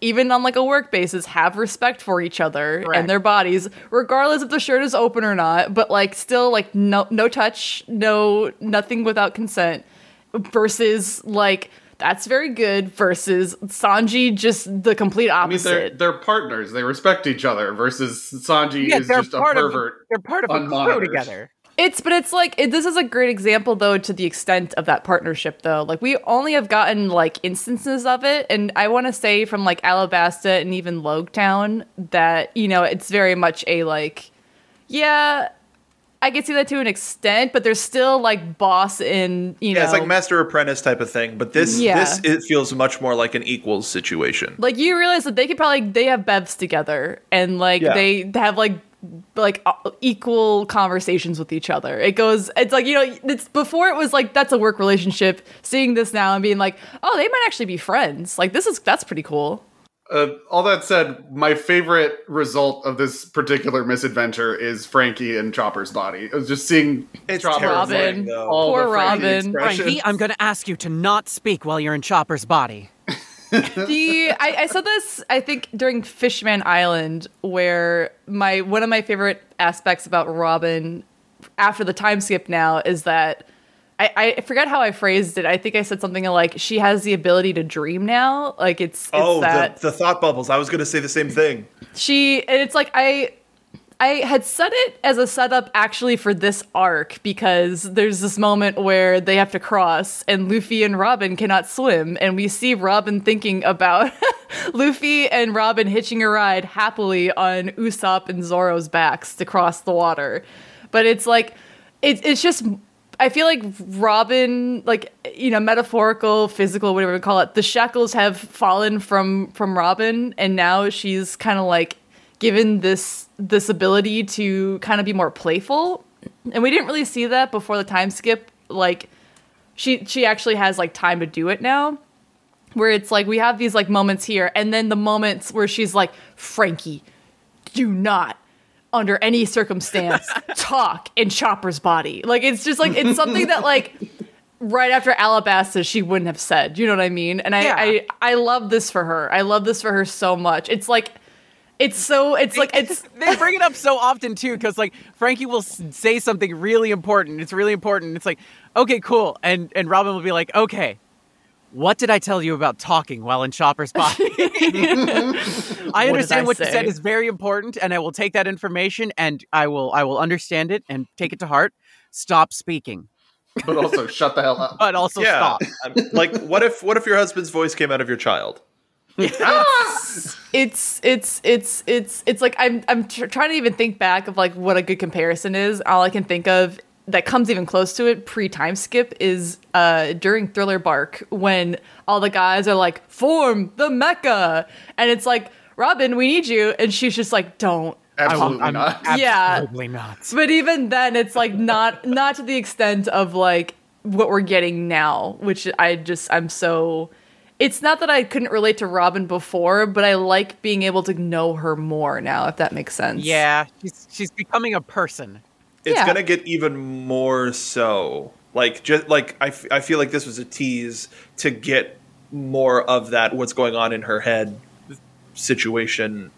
even on like a work basis have respect for each other Correct. and their bodies regardless if the shirt is open or not but like still like no no touch no nothing without consent versus like that's very good versus Sanji just the complete I mean, opposite they're they're partners. They respect each other. Versus Sanji yeah is just a part of pervert. they're part of a on crew together It's but it's like it, this is a great example though to the extent of that partnership though. Like we only have gotten like instances of it, and I want to say from like Alabasta and even Loguetown that you know it's very much a like, yeah, I can see that to an extent, but there's still like boss in you Yeah, know it's like master apprentice type of thing, but this Yeah. this it feels much more like an equals situation. like you realize that they could probably they have bevs together and like Yeah. they have like like uh, equal conversations with each other it goes it's like you know it's before it was like that's a work relationship seeing this now and being like oh they might actually be friends like this is that's pretty cool Uh, all that said, my favorite result of this particular misadventure is Franky and Chopper's body. It was just seeing It's Chopper Robin. though. all Poor the Robin. Franky I'm gonna ask you to not speak while you're in Chopper's body <laughs> the I, I said this I think during Fish-Man Island where my one of my favorite aspects about Robin after the time skip now is that I, I forget how I phrased it. I think I said something like she has the ability to dream now. Like it's, it's Oh, that the, the thought bubbles. I was going to say the same thing. she and it's like I I had set it as a setup actually for this arc because there's this moment where they have to cross and Luffy and Robin cannot swim and we see Robin thinking about <laughs> Luffy and Robin hitching a ride happily on Usopp and Zoro's backs to cross the water. But it's like it's it's just I feel like Robin, like you know, metaphorical, physical, whatever we call it, the shackles have fallen from from Robin, and now she's kind of like given this this ability to kind of be more playful. And we didn't really see that before the time skip. Like she she actually has like time to do it now. Where it's like we have these like moments here, and then the moments where she's like, Franky, do not under any circumstance <laughs> talk in Chopper's body. Like it's just like it's something that like right after Alabasta she wouldn't have said. You know what I mean? And I Yeah. I, I love this for her. I love this for her so much. It's like it's so it's like it's <laughs> they bring it up so often too because like franky will say something really important. It's really important. It's like okay cool. And and robin will be like okay what did i tell you about talking while in chopper's <laughs> body <laughs> i did understand I what you said is very important and i will take that information and i will i will understand it and take it to heart. Stop speaking. But also shut the hell up. but also yeah. stop. I'm- like, what if what if your husband's voice came out of your child? It's it's it's it's it's like I'm I'm tr- trying to even think back of like what a good comparison is. All I can think of that comes even close to it pre time skip is uh during Thriller Bark when all the guys are like form the Mecha and it's like Robin we need you and she's just like don't Absolutely I'm not. Yeah. absolutely not but even then it's like not not to the extent of like what we're getting now which i just i'm so it's not that i couldn't relate to robin before but i like being able to know her more now if that makes sense yeah she's she's becoming a person It's Yeah. gonna get even more so. Like, just like I, f- I feel like this was a tease to get more of that. What's going on in her head situation?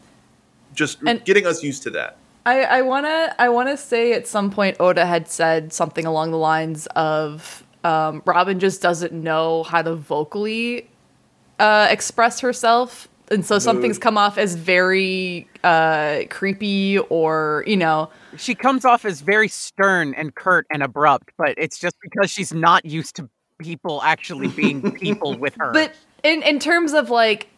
Just And- getting us used to that. I, I wanna I wanna say at some point Oda had said something along the lines of um, Robin just doesn't know how to vocally uh, express herself, and so some things come off as very uh, creepy or you know. She comes off as very stern and curt and abrupt, but it's just because she's not used to people actually being <laughs> people with her. But in in terms of like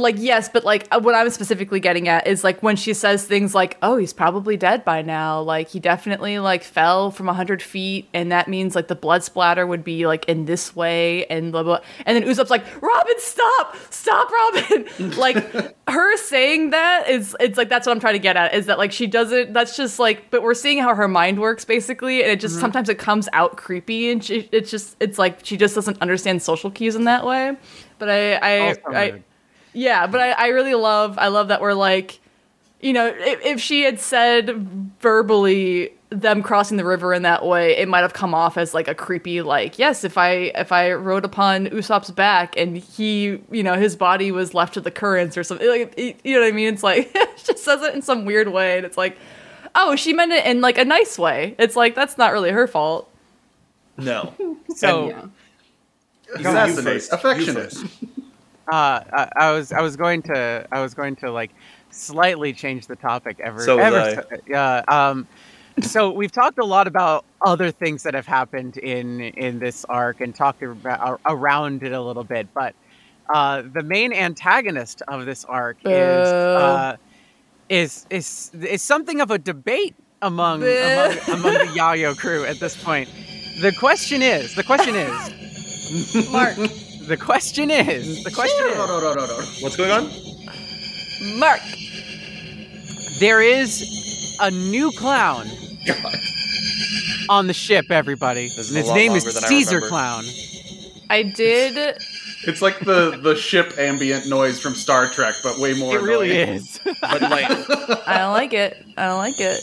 like yes, but like uh, what I'm specifically getting at is like when she says things like, "Oh, he's probably dead by now." Like he definitely like fell from hundred feet, and that means like the blood splatter would be like in this way, and blah blah. And then Usopp's like, "Robin, stop, stop, Robin!" <laughs> like her saying that is it's like that's what I'm trying to get at is that like she doesn't. That's just like, but we're seeing how her mind works basically, and it just sometimes it comes out creepy, and she, it's just it's like she just doesn't understand social cues in that way. But I I, Also I. yeah, but I, I really love I love that we're like, you know, if, if she had said verbally them crossing the river in that way, it might have come off as like a creepy like, yes, if I if I rode upon Usopp's back and he, you know, his body was left to the currents or something, like it- you know what I mean? It's like <laughs> she just says it in some weird way, and it's like, oh, she meant it in like a nice way. It's like that's not really her fault. No. So Yeah. Assassinate, first. Affectionate. First. uh, I, I was I was going to I was going to like slightly change the topic ever So was ever I. so- yeah um so we've talked a lot about other things that have happened in in this arc and talked about, around it a little bit but uh the main antagonist of this arc is Boo. uh is is is something of a debate among among, among the <laughs> Yayo crew at this point the question is the question is Mark, the question is the question is No, no, no, no, no. What's going on? Mark, There is a new clown God. on the ship, everybody. This is And a his lot name is longer than I Caesar remember. Clown. I did. It's like the the ship ambient noise from Star Trek, but way more. It really annoying. is. But like, <laughs> I don't like it. I don't like it.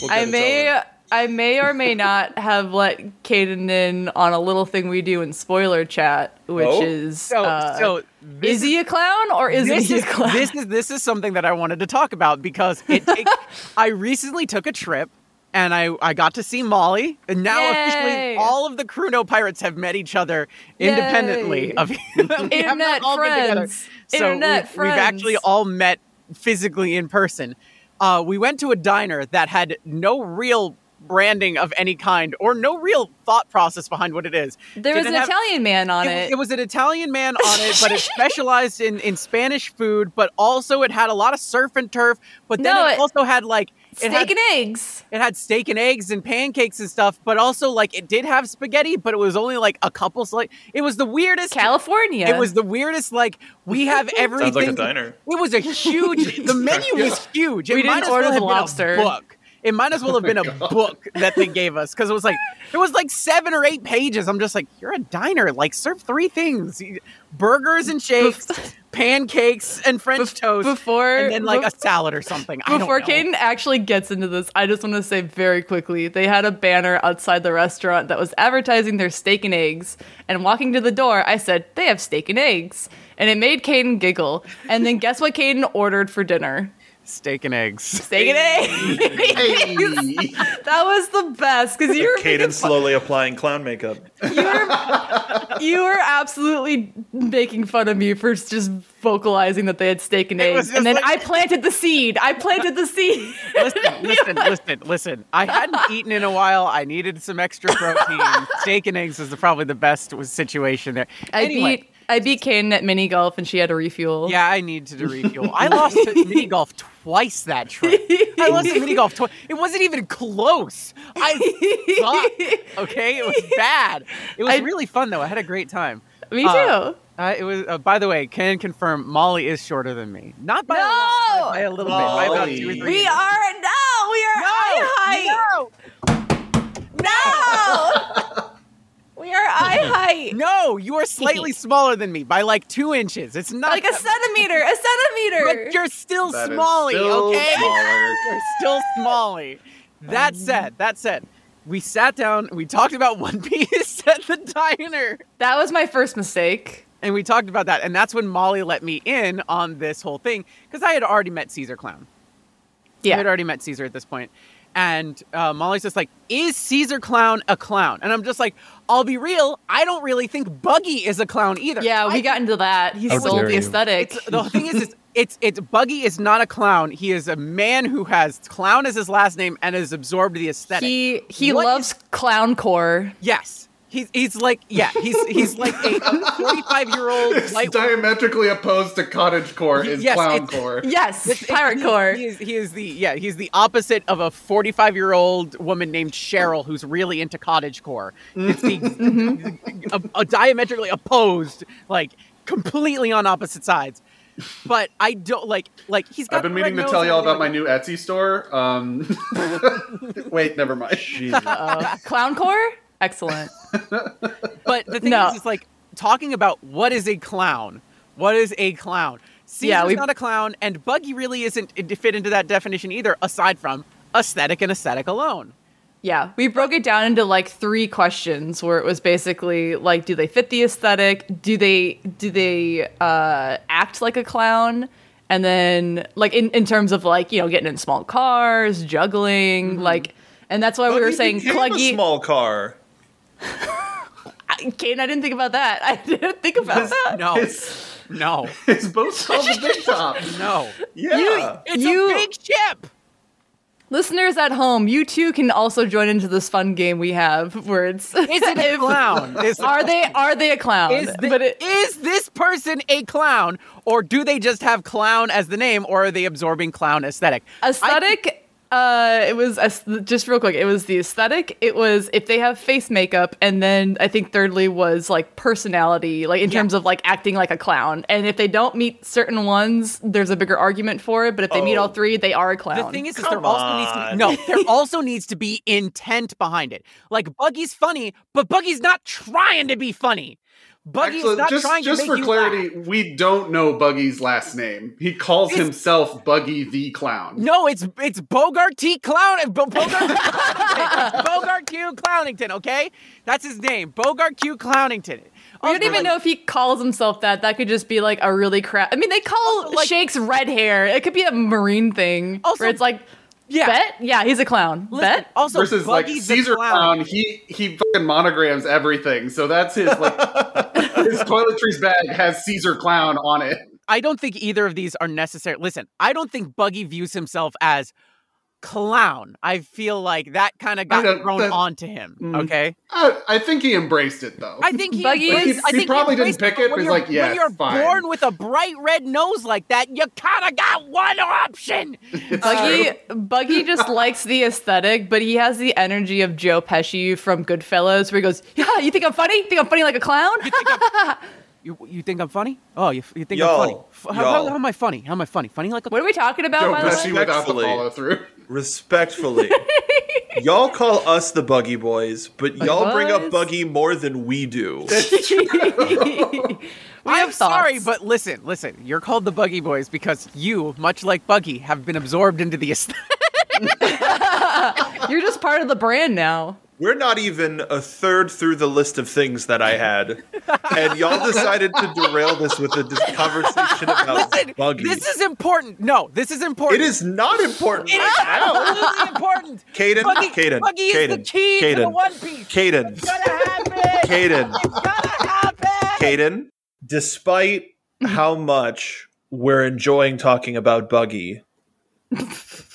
we'll I get it may over. I may or may not have let Caden in on a little thing we do in spoiler chat, which Oh? is so, uh, so is he a clown or isn't this he a clown? this is this is something that I wanted to talk about because it, it <laughs> I recently took a trip and I, I got to see Molly and now Yay. officially all of the Cruno pirates have met each other independently Yay. of <laughs> <laughs> We have not Internet all been together. friends. So Internet we, we've actually all met physically in person. Uh, we went to a diner that had no real branding of any kind or no real thought process behind what it is. there was Didn't an have- Italian man on it, it. it was an Italian man on it, but it <laughs> specialized in, in Spanish food, but also it had a lot of surf and turf, but then No, it, it- also had like it Steak had, and eggs. it had steak and eggs and pancakes and stuff, but also like it did have spaghetti, but it was only like a couple like it was the weirdest California. it was the weirdest like we have <laughs> everything Sounds like a diner. it was a huge. the menu <laughs> was huge. It We didn't as order well the have been a lobster. book. It might as well have been a <laughs> oh book that they gave us because it was like it was like seven or eight pages. I'm just like, you're a diner. Like serve three things: burgers and shakes, pancakes and French Bef- toast, before- and then like bef- a salad or something. I Before don't. Caden actually gets into this, I just want to say very quickly they had a banner outside the restaurant that was advertising their steak and eggs. And walking to the door, I said, They have steak and eggs. And it made Caden giggle. And then guess what Caden ordered for dinner? Steak and eggs. Steak and eggs. Hey. <laughs> that was the best because you were making Caden slowly applying clown makeup. you were, you were absolutely making fun of me for just vocalizing that they had steak and eggs, and then like- I planted the seed. I planted the seed. listen, <laughs> listen, listen, listen. I hadn't eaten in a while. I needed some extra protein. <laughs> steak and eggs is the, probably the best situation there. I Anyway. beat I beat Kaden at mini golf, and she had to refuel. Yeah, I needed to refuel. I lost to <laughs> mini golf twice that trip. I lost to mini golf twice. It wasn't even close. I sucked. Okay, it was bad. It was I- really fun though. I had a great time. me too. Uh, Uh, it was. Uh, by the way, can confirm Molly is shorter than me. Not by a lot, No! by a little bit. By about two or three. we are no, we are eye height. No, No, <laughs> we are eye <laughs> height. no, you are slightly <laughs> smaller than me by like two inches. It's not Like a centimeter, a centimeter. But you're still That is smally, still okay? smaller. <laughs> You're still smally. That um. said, that said, we sat down, we talked about One Piece at the diner, that was my first mistake. and we talked about that. And that's when Molly let me in on this whole thing because I had already met Caesar Clown. Yeah. I had already met Caesar at this point. And uh, Molly's just like, is Caesar Clown a clown? And I'm just like, I'll be real, I don't really think Buggy is a clown either. yeah, I we got into that. He How sold the aesthetic. It's, the thing is, it's, it's it's Buggy is not a clown. He is a man who has clown as his last name and has absorbed the aesthetic. He he What loves clown core. yes, He's he's like yeah he's he's like a 45 year old It's light diametrically opposed to cottage core is Yes, clown it's- core. Yes, pirate core. He is, he is the yeah he's the opposite of a 45 year old woman named Cheryl who's really into cottage core. It's the Mm-hmm. <laughs> a, a diametrically opposed like completely on opposite sides. But I don't like like he's got I've been meaning to tell y'all about my new Etsy store. Um, <laughs> wait, never mind. <laughs> Uh, clown core? Excellent. <laughs> But the thing No. is, is like talking about what is a clown. What is a clown? Caesar's Yeah, we- not a clown, and Buggy really isn't fit into that definition either. Aside from aesthetic and aesthetic alone. Yeah, we broke it down into like three questions where it was basically like, do they fit the aesthetic? Do they do they uh, act like a clown? And then like in, in terms of like you know getting in small cars, juggling, like, and that's why we were saying became Cluggy. small car. <laughs> Kate, I didn't think about that. <laughs> I didn't think about that. No, It's, no, it's both <laughs> called the Big Top. no. Yeah. It's You- a big ship. Listeners at home, you too can also join into this fun game we have where it's Is it a if- clown? Is, Are they are they a clown? Is, thi- but it, is this person a clown, or do they just have clown as the name, or are they absorbing clown aesthetic? aesthetic uh it was as- just real quick it was the aesthetic it was if they have face makeup and then i think thirdly was like personality like in Yeah. terms of like acting like a clown and if they don't meet certain ones there's a bigger argument for it but if they meet all Oh. three they are a clown The thing is, is Come there also needs to on. no, there also needs to be intent behind it. Like Buggy's funny, but Buggy's not trying to be funny. Buggy Actually, is not just, trying just to for make you clarity, laugh. we don't know Buggy's last name. He calls It's- himself Buggy the Clown. No, it's it's Bogart T. Clown. Uh, Bo- Bogart, <laughs> Bogart Q. Clownington. Okay, that's his name. Bogart Q. Clownington. we don't even know if he calls himself that that could just be like a really crap i mean they call Also, like- Shanks red hair it could be a marine thing Also, where it's like yeah. bet yeah he's a clown Listen, bet Also, Versus like Buggy's the Caesar clown. Clown, he he fucking monograms everything. So that's his like <laughs> his toiletries bag has Caesar Clown on it. I don't think either of these are necessary. Listen, I don't think Buggy views himself as clown. I feel like that kind of got thrown that- onto him. Mm. Okay, I, I think he embraced it though. I think he, Buggy embraced- is- I He think probably didn't pick but it, when but he's you're- like, yeah, when you're fine. born with a bright red nose like that, you kind of got one option. <laughs> Buggy Buggy just <laughs> likes the aesthetic, but he has the energy of Joe Pesci from Goodfellas, where he goes, "Yeah, you think I'm funny? Think I'm funny like a clown?" You think I'm, <laughs> you, you think I'm funny? Oh, you, you think Y'all, I'm funny? F- How, how, y'all. how am I funny? How am I funny? Funny like a what are we talking about? Joe by the Pesci way? without the Respectfully. follow through. Respectfully. <laughs> y'all call us the Buggy Boys, but y'all bring up Boys? Buggy more than we do. <laughs> we I'm have sorry, thoughts. but listen, listen. You're called the Buggy Boys because you, much like Buggy, have been absorbed into the <laughs> aesthetic. you're just part of the brand now. We're not even a third through the list of things that I had, and y'all decided to derail this with a dis- conversation about <laughs> Listen, Buggy. this is important. No, this is important. it is not important It is absolutely important. <laughs> Caden, Buggy, Caden, Buggy is the Caden, to the Caden, One Piece. Caden, It's gonna happen. Caden, It's gonna happen. Caden. Despite how much we're enjoying talking about Buggy,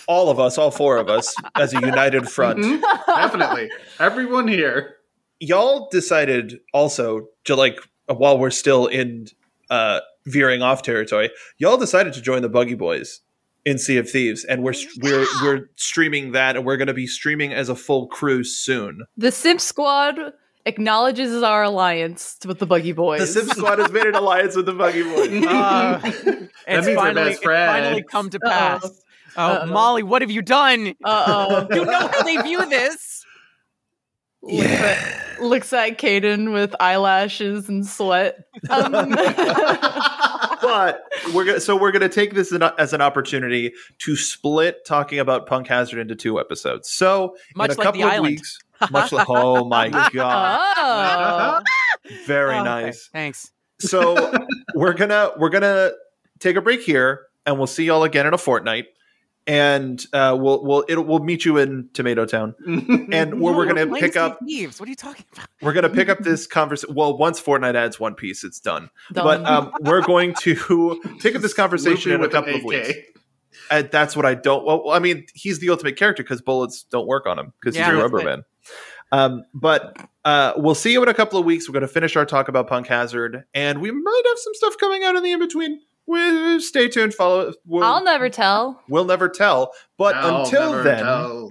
all of us, all four of us, as a united <laughs> front, Mhm, Definitely. Everyone here. y'all decided also to like while we're still in uh veering off territory y'all decided to join the buggy boys in sea of thieves and we're we're we're streaming that and we're going to be streaming as a full crew soon The Simp Squad acknowledges our alliance with the Buggy Boys. the sim squad has made an alliance with the buggy boys <laughs> <laughs> Uh, means it's we're finally, best it's finally come to Uh-oh. Pass. Oh, Uh-oh. Molly, what have you done? Uh oh. <laughs> You know how they view this. oh. Looks at Caden with eyelashes and sweat. Um, <laughs> but we're gonna so we're gonna take this as an opportunity to split talking about punk hazard into two episodes so Much in a like couple The of Island. weeks much like oh my <laughs> god oh. very Okay, nice Thanks. so we're gonna we're gonna take a break here and we'll see y'all again in a fortnight and uh, we'll we'll it'll, we'll meet you in tomato town <laughs> and where we're gonna pick up Thieves. What are you talking about? we're gonna pick up this <laughs> conversation well once fortnite adds one piece it's done, Done. but um, we're going to <laughs> pick up this conversation in a couple of weeks and that's what i don't well i mean he's the ultimate character because bullets don't work on him because Yeah, he's a rubber man Um, but uh, we'll see you in a couple of weeks. We're going to finish our talk about Punk Hazard, and we might have some stuff coming out in the in between. We, stay tuned. Follow. We'll, I'll never tell. We'll never tell. But I'll until never then,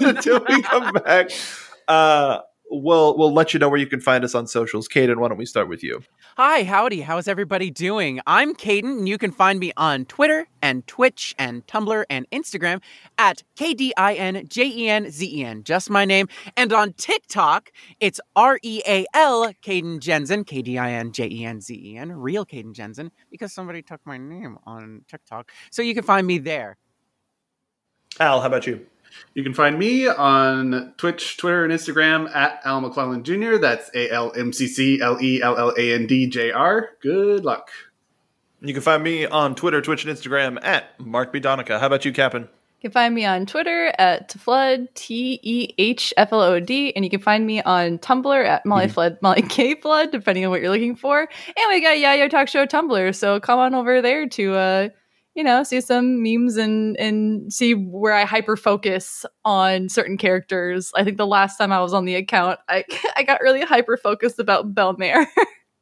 <laughs> until we come back, uh, we'll we'll let you know where you can find us on socials. Caden, why don't we start with you? Hi, howdy. How's everybody doing? I'm Caden, and you can find me on Twitter and Twitch and Tumblr and Instagram at K D I N J E N Z E N, just my name. And on TikTok, it's R E A L Caden Jensen, K D I N J E N Z E N, real Caden Jensen, because somebody took my name on TikTok. So you can find me there. Al, how about you? You can find me on Twitch, Twitter, and Instagram at Al McClelland Jr. That's A L M C C L E L L A N D J R. Good luck. You can find me on Twitter, Twitch, and Instagram at Mark B. Donica. How about you, Captain? You can find me on Twitter at Flood, T E H F L O D, and you can find me on Tumblr at Molly Flood, Molly K Flood, depending on what you're looking for. And we got Yayo Talk Show Tumblr, so come on over there to, uh, you know, see some memes and and see where I hyper focus on certain characters. I think the last time I was on the account, I <laughs> I got really hyper focused about Bellemere.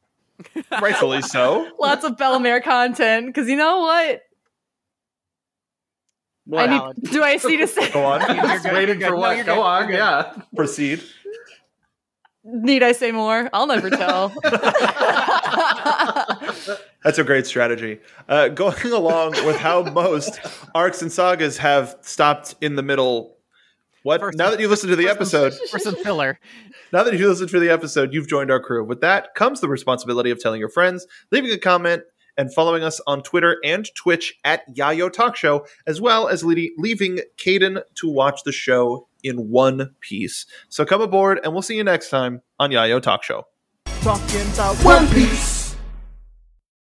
<laughs> Rightfully so. Lots of Bellemere content, because you know what? I need. Do I see to <laughs> say? Go on. You're Just good, waiting for good. No, what? Go good, on. you're good. Yeah. Proceed. Need I say more? I'll never tell. That's a great strategy. Uh, going <laughs> along with how most arcs and sagas have stopped in the middle. What? First- now that you listened to the episode, <laughs> For some filler. now that you listened to the episode, you've joined our crew. With that comes the responsibility of telling your friends, leaving a comment, and following us on Twitter and Twitch at Yayo Talk Show, as well as leaving Caden to watch the show in one piece. So come aboard, and we'll see you next time on Yayo Talk Show. Talking about One Piece.